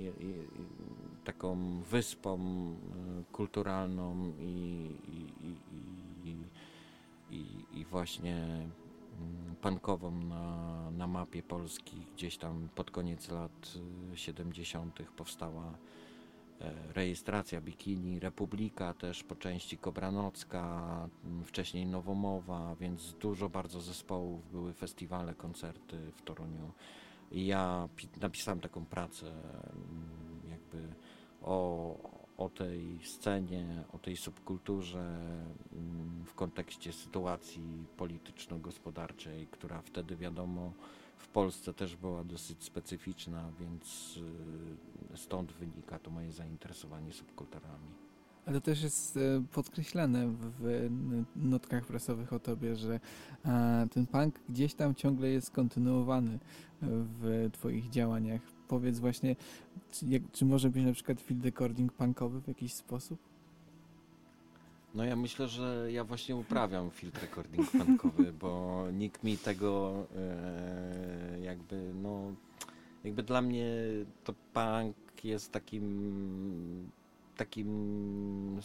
taką wyspą y, kulturalną i, i, i, i, właśnie mm, pankową na, na mapie Polski. Gdzieś tam pod koniec lat y, 70. powstała e, rejestracja Bikini, Republika też po części Kobranocka, wcześniej Nowomowa, więc dużo bardzo zespołów, były festiwale, koncerty w Toruniu. I ja pi- napisałem taką pracę jakby o, o tej scenie, o tej subkulturze w kontekście sytuacji polityczno-gospodarczej, która wtedy wiadomo w Polsce też była dosyć specyficzna, więc y, stąd wynika to moje zainteresowanie subkulturami. Ale też jest e, podkreślane w notkach prasowych o tobie, że ten punk gdzieś tam ciągle jest kontynuowany w twoich działaniach. Powiedz właśnie, czy może być na przykład field recording punkowy w jakiś sposób? No ja myślę, że ja właśnie uprawiam field recording punkowy, bo nikt mi tego e, jakby no jakby dla mnie to punk jest takim takim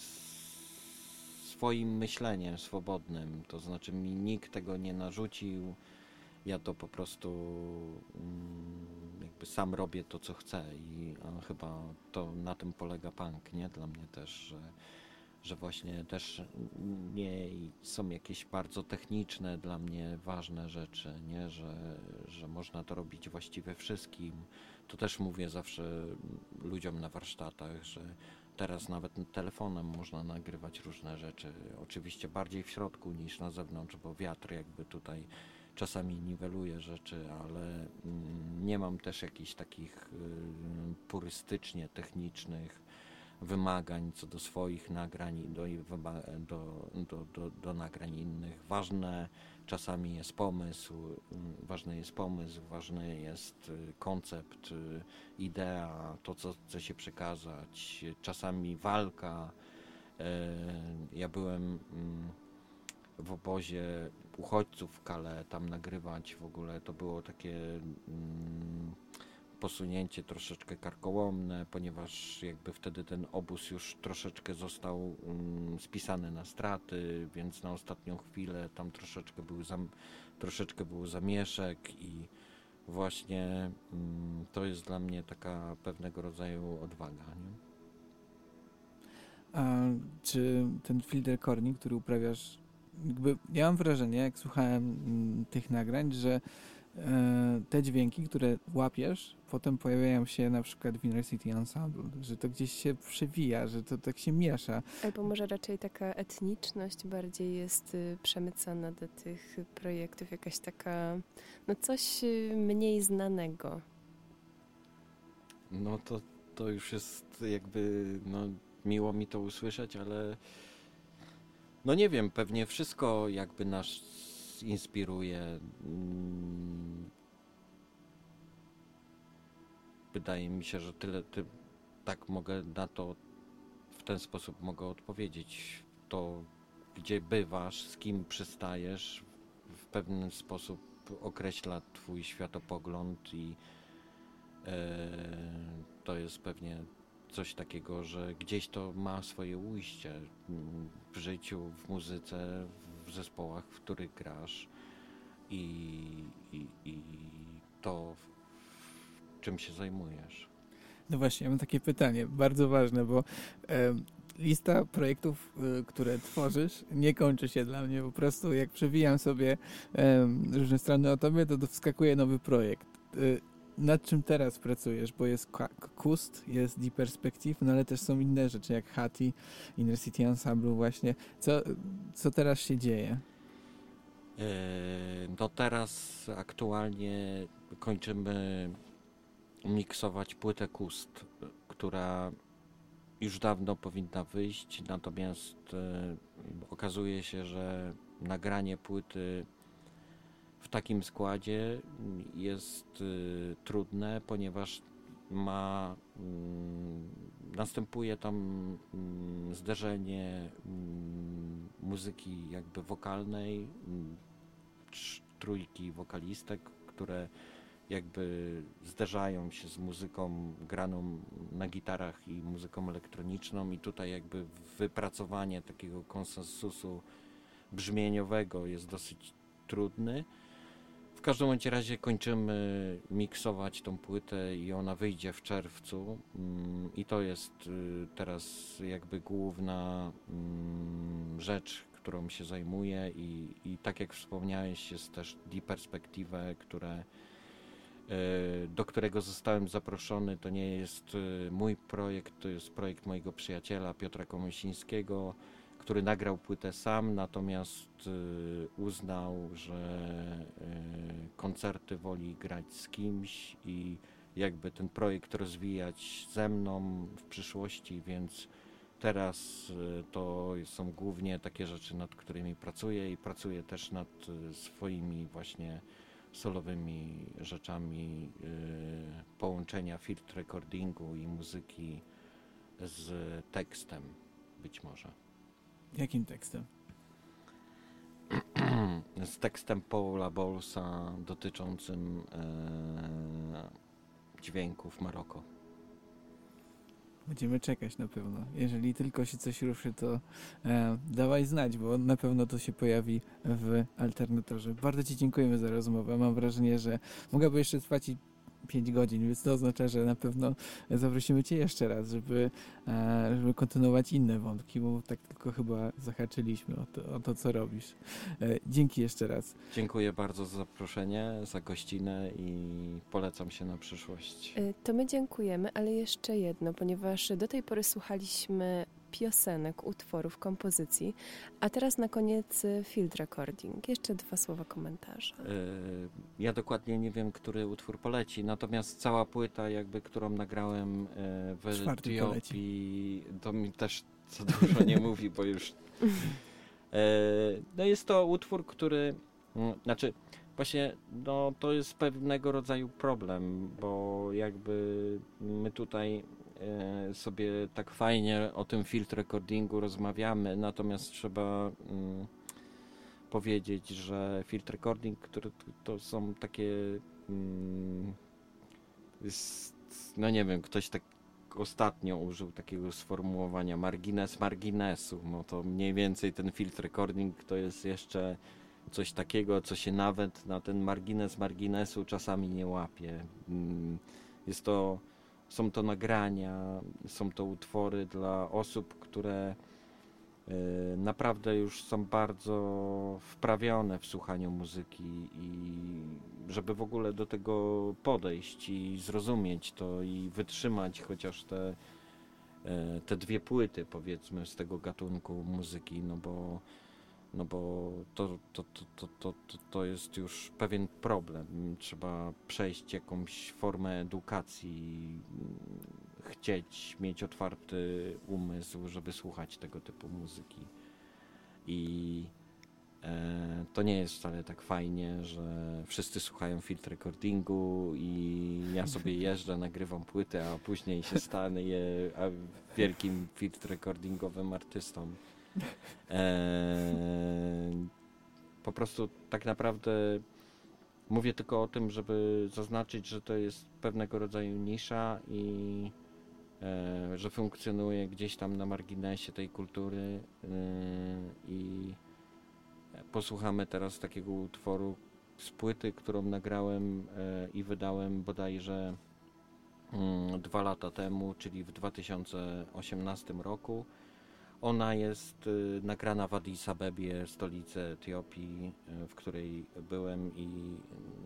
swoim myśleniem swobodnym, to znaczy mi nikt tego nie narzucił, ja to po prostu mm, jakby sam robię to co chcę i chyba to na tym polega punk, nie? Dla mnie też, że że właśnie też nie są jakieś bardzo techniczne dla mnie ważne rzeczy, nie? Że, że można to robić właściwie wszystkim. To też mówię zawsze ludziom na warsztatach, że teraz nawet telefonem można nagrywać różne rzeczy. Oczywiście bardziej w środku niż na zewnątrz, bo wiatr jakby tutaj czasami niweluje rzeczy, ale mm, nie mam też jakichś takich y, purystycznie technicznych wymagań co do swoich nagrań i do, do, do, do, do nagrań innych. Ważne czasami jest pomysł, mm, ważny jest pomysł, ważny jest y, koncept, y, idea, to co chce się przekazać, czasami walka. E, Ja byłem mm, w obozie uchodźców w Kale, tam nagrywać w ogóle to było takie mm, posunięcie troszeczkę karkołomne, ponieważ jakby wtedy ten obóz już troszeczkę został mm, spisany na straty, więc na ostatnią chwilę tam troszeczkę był, zam, troszeczkę był zamieszek i właśnie mm, to jest dla mnie taka pewnego rodzaju odwaga. Nie? A czy ten field recording, który uprawiasz, jakby ja mam wrażenie, jak słuchałem mm, tych nagrań, że e, te dźwięki, które łapiesz, potem pojawiają się na przykład w Inner City Ensemble, że to gdzieś się przewija, że to tak się miesza. Albo może raczej taka etniczność bardziej jest y, przemycana do tych projektów, jakaś taka, no coś y, mniej znanego. No to, to już jest jakby, no miło mi to usłyszeć, ale no nie wiem, pewnie wszystko jakby nas inspiruje. Wydaje mi się, że tyle, ty, tak mogę na to w ten sposób mogę odpowiedzieć. To, gdzie bywasz, z kim przystajesz, w pewien sposób określa twój światopogląd i e, to jest pewnie coś takiego, że gdzieś to ma swoje ujście w życiu, w muzyce, w zespołach, w których grasz i, i, i to, czym się zajmujesz. No właśnie, ja mam takie pytanie, bardzo ważne, bo lista projektów, e, które tworzysz, nie kończy się dla mnie. Po prostu jak przewijam sobie różne strony o tobie, to, wskakuje nowy projekt. E, nad czym teraz pracujesz? Bo jest Kust, jest Deep Perspective, no ale też są inne rzeczy jak Hati, Inner City Ensemble właśnie. Co, co teraz się dzieje? E, No teraz aktualnie kończymy miksować płytę Kust, która już dawno powinna wyjść, natomiast e, okazuje się, że nagranie płyty w takim składzie jest y, trudne, ponieważ ma mm, następuje tam mm, zderzenie mm, muzyki jakby wokalnej, trójki wokalistek, które jakby zderzają się z muzyką graną na gitarach i muzyką elektroniczną i tutaj jakby wypracowanie takiego konsensusu brzmieniowego jest dosyć trudny. W każdym bądź razie kończymy miksować tą płytę i ona wyjdzie w czerwcu. Mm, I to jest y, teraz jakby główna mm, rzecz, którą się zajmuję. I, i tak jak wspomniałeś, jest też Deep Perspektywę, które, do którego zostałem zaproszony. To nie jest y, mój projekt, to jest projekt mojego przyjaciela Piotra Komysińskiego który nagrał płytę sam, natomiast y, uznał, że koncerty woli grać z kimś i jakby ten projekt rozwijać ze mną w przyszłości, więc teraz to są głównie takie rzeczy, nad którymi pracuję i pracuję też nad swoimi właśnie solowymi rzeczami y, połączenia field recordingu i muzyki z tekstem być może. Jakim tekstem? z tekstem Paula Bowlesa dotyczącym e, dźwięków Maroko. Będziemy czekać na pewno. Jeżeli tylko się coś ruszy, to e, dawaj znać, bo na pewno to się pojawi w alternatorze. Bardzo Ci dziękujemy za rozmowę. Mam wrażenie, że mogłaby jeszcze trwać 5 godzin, więc to oznacza, że na pewno zaprosimy Cię jeszcze raz, żeby, e, żeby kontynuować inne wątki, bo tak tylko chyba zahaczyliśmy o to, o to co robisz. E, dzięki jeszcze raz. Dziękuję bardzo za zaproszenie, za gościnę i polecam się na przyszłość. Y, To my dziękujemy, ale jeszcze jedno, ponieważ do tej pory słuchaliśmy piosenek, utworów, kompozycji. A teraz na koniec y, field recording. Jeszcze dwa słowa komentarza. E, Ja dokładnie nie wiem, który utwór poleci, natomiast cała płyta, jakby, którą nagrałem e, w Etiopii, to mi też za dużo nie mówi, bo już. E, No jest to utwór, który. mm, Znaczy, właśnie, no to jest pewnego rodzaju problem, bo jakby my tutaj sobie tak fajnie o tym field recordingu rozmawiamy, natomiast trzeba. mm, powiedzieć, że field recording, który to- są takie mm, no nie wiem, ktoś tak ostatnio użył takiego sformułowania margines marginesu, no to mniej więcej ten field recording to jest jeszcze coś takiego, co się nawet na ten margines marginesu czasami nie łapie. Mm, Jest to, są to nagrania, są to utwory dla osób, które e, naprawdę już są bardzo wprawione w słuchaniu muzyki i żeby w ogóle do tego podejść i zrozumieć to i wytrzymać chociaż te, e, te dwie płyty powiedzmy z tego gatunku muzyki, no bo no bo to, to, to, to, to, to, jest już pewien problem. Trzeba przejść jakąś formę edukacji, chcieć mieć otwarty umysł, żeby słuchać tego typu muzyki. I e, to nie jest wcale tak fajnie, że wszyscy słuchają field recordingu i ja sobie jeżdżę, nagrywam płytę, a później się stanę wielkim field recordingowym artystą. E, po prostu tak naprawdę mówię tylko o tym, żeby zaznaczyć, że to jest pewnego rodzaju nisza i e, że funkcjonuje gdzieś tam na marginesie tej kultury e, i posłuchamy teraz takiego utworu z płyty, którą nagrałem e, i wydałem bodajże mm, dwa lata temu, czyli w 2018 roku. Ona jest y, nagrana w Addis Abebie, stolicy Etiopii, y, w której byłem i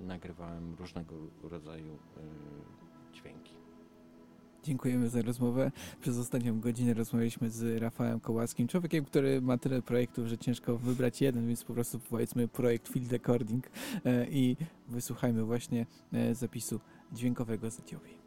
nagrywałem różnego rodzaju y, dźwięki. Dziękujemy za rozmowę. Przez ostatnią godzinę rozmawialiśmy z Rafałem Kołackim, człowiekiem, który ma tyle projektów, że ciężko wybrać jeden, więc po prostu powiedzmy projekt Field Recording i wysłuchajmy właśnie zapisu dźwiękowego z Etiopii.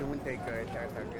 Soon they could.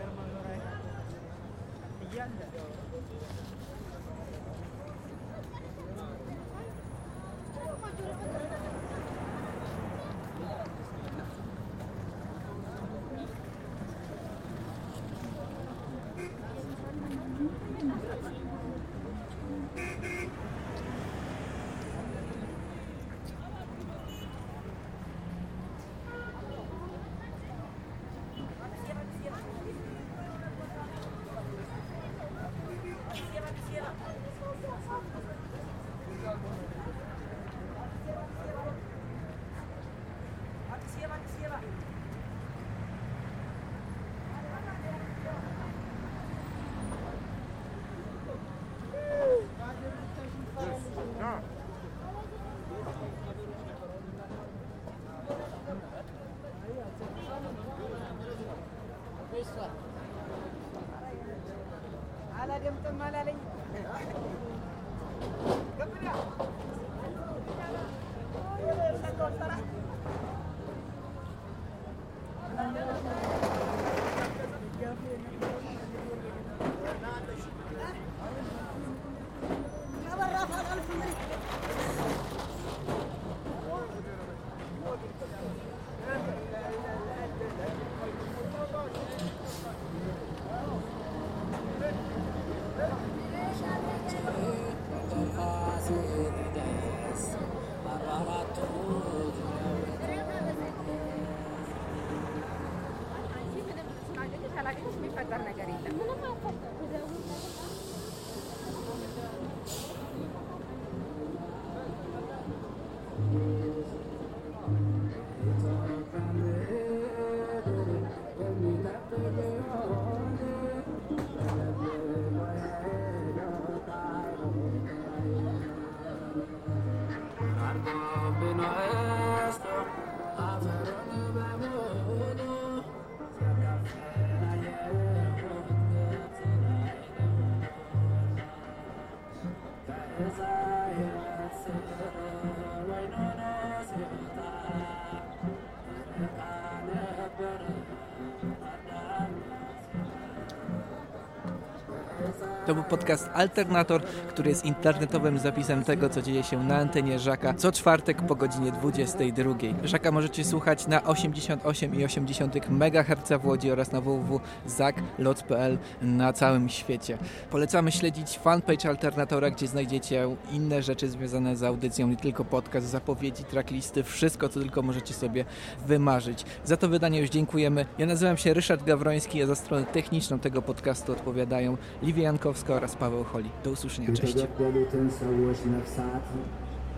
To był podcast Alternator, który jest internetowym zapisem tego, co dzieje się na antenie Żaka co czwartek po godzinie 22. Żaka możecie słuchać na 88,8 MHz w Łodzi oraz na www.zakloc.pl na całym świecie. Polecamy śledzić fanpage Alternatora, gdzie znajdziecie inne rzeczy związane z audycją, nie tylko podcast, zapowiedzi, tracklisty, wszystko, co tylko możecie sobie wymarzyć. Za to wydanie już dziękujemy. Ja nazywam się Ryszard Gawroński, a za stronę techniczną tego podcastu odpowiadają Liwia Jankowska oraz Paweł Holi. Do usłyszenia. የተገደሉትን ሰዎች ነፍሳት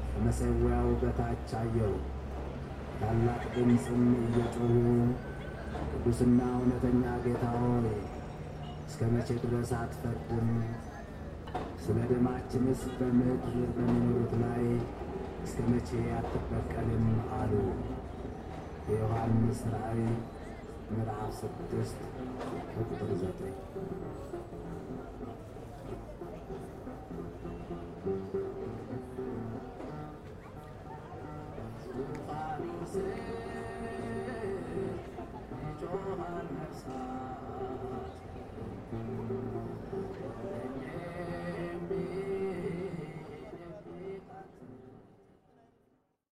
ከመሠዊያው በታች አየሁ። ታላቅ ድምፅም እየጮሁ ቅዱስና እውነተኛ ጌታ ሆይ እስከ መቼ ድረስ አትፈርድም? ስለ ደማችንስ በምድር በሚኖሩት ላይ እስከ መቼ አትበቀልም? አሉ። የዮሐንስ ራእይ ምዕራፍ ስድስት ከቁጥር ዘጠኝ Yes, it is.